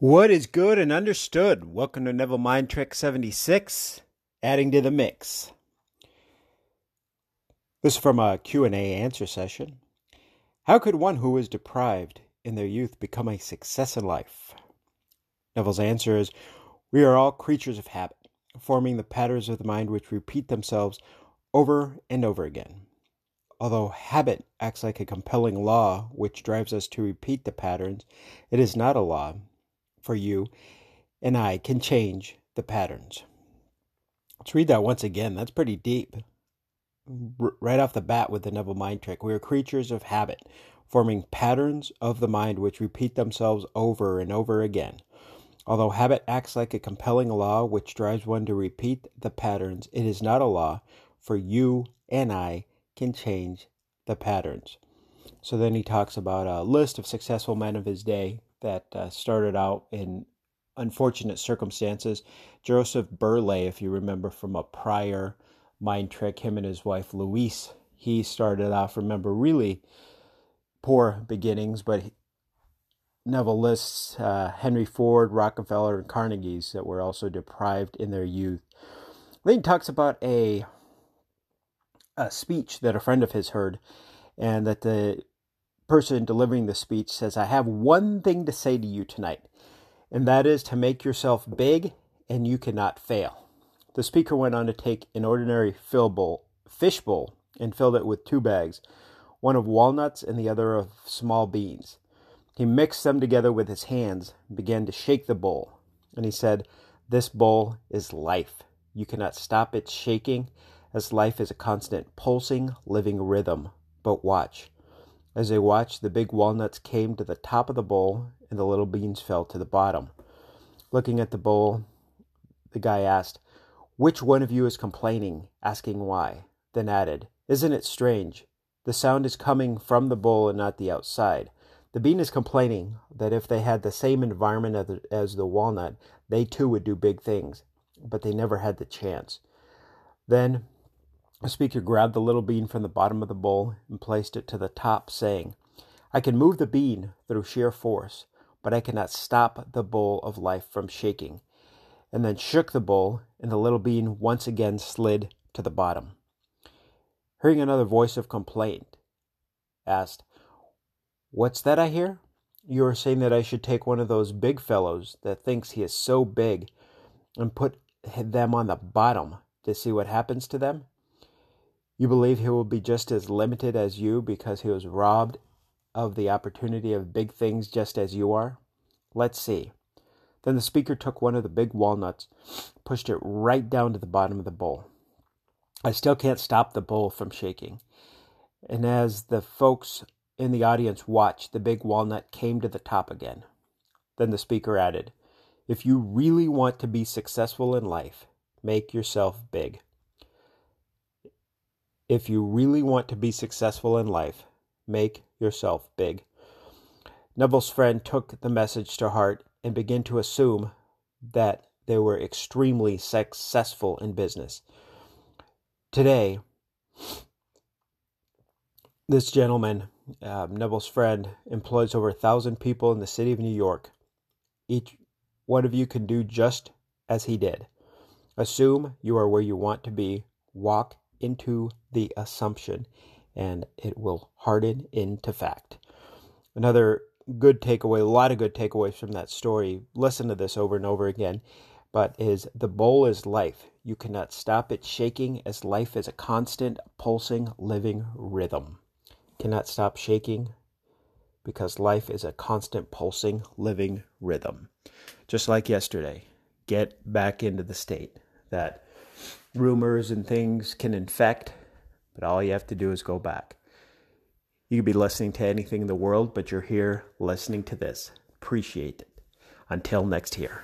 What is good and understood? Welcome to Neville Mind Trick 76, adding to the mix. This is from a Q&A answer session. How could one who was deprived in their youth become a success in life? Neville's answer is, we are all creatures of habit, forming the patterns of the mind which repeat themselves over and over again. Although habit acts like a compelling law which drives us to repeat the patterns, it is not a law for you and I can change the patterns. Let's read that once again. That's pretty deep. R- right off the bat with the Neville mind trick, we are creatures of habit, forming patterns of the mind which repeat themselves over and over again. Although habit acts like a compelling law which drives one to repeat the patterns, it is not a law, for you and I can change the patterns. So then he talks about a list of successful men of his day that uh, started out in unfortunate circumstances. Joseph Burleigh, if you remember from a prior mind trick, him and his wife Louise, he started off, remember, really poor beginnings, but he, Neville lists uh, Henry Ford, Rockefeller, and Carnegie's that were also deprived in their youth. Then he talks about a, a speech that a friend of his heard, and that the person delivering the speech says, I have one thing to say to you tonight, and that is to make yourself big and you cannot fail. The speaker went on to take an ordinary fish bowl and filled it with two bags, one of walnuts and the other of small beans. He mixed them together with his hands began to shake the bowl. And he said, This bowl is life. You cannot stop its shaking, as life is a constant pulsing, living rhythm. But watch. As they watched, the big walnuts came to the top of the bowl and the little beans fell to the bottom. Looking at the bowl, the guy asked, Which one of you is complaining? asking why. Then added, Isn't it strange? The sound is coming from the bowl and not the outside. The bean is complaining that if they had the same environment as the walnut, they too would do big things, but they never had the chance. Then the speaker grabbed the little bean from the bottom of the bowl and placed it to the top, saying, I can move the bean through sheer force, but I cannot stop the bowl of life from shaking. And then shook the bowl, and the little bean once again slid to the bottom. Hearing another voice of complaint, asked, What's that I hear? You are saying that I should take one of those big fellows that thinks he is so big and put them on the bottom to see what happens to them? You believe he will be just as limited as you because he was robbed of the opportunity of big things just as you are? Let's see. Then the speaker took one of the big walnuts, pushed it right down to the bottom of the bowl. I still can't stop the bowl from shaking. And as the folks in the audience watched, the big walnut came to the top again. Then the speaker added, If you really want to be successful in life, make yourself big. If you really want to be successful in life, make yourself big. Neville's friend took the message to heart and began to assume that they were extremely successful in business. Today, this gentleman, uh, Neville's friend, employs over a thousand people in the city of New York. Each one of you can do just as he did. Assume you are where you want to be, walk into the assumption and it will harden into fact. Another good takeaway, a lot of good takeaways from that story. Listen to this over and over again. But is the bowl is life. You cannot stop it shaking as life is a constant, pulsing, living rhythm. Cannot stop shaking because life is a constant, pulsing, living rhythm. Just like yesterday, get back into the state that rumors and things can infect, but all you have to do is go back. You could be listening to anything in the world, but you're here listening to this. Appreciate it. Until next year.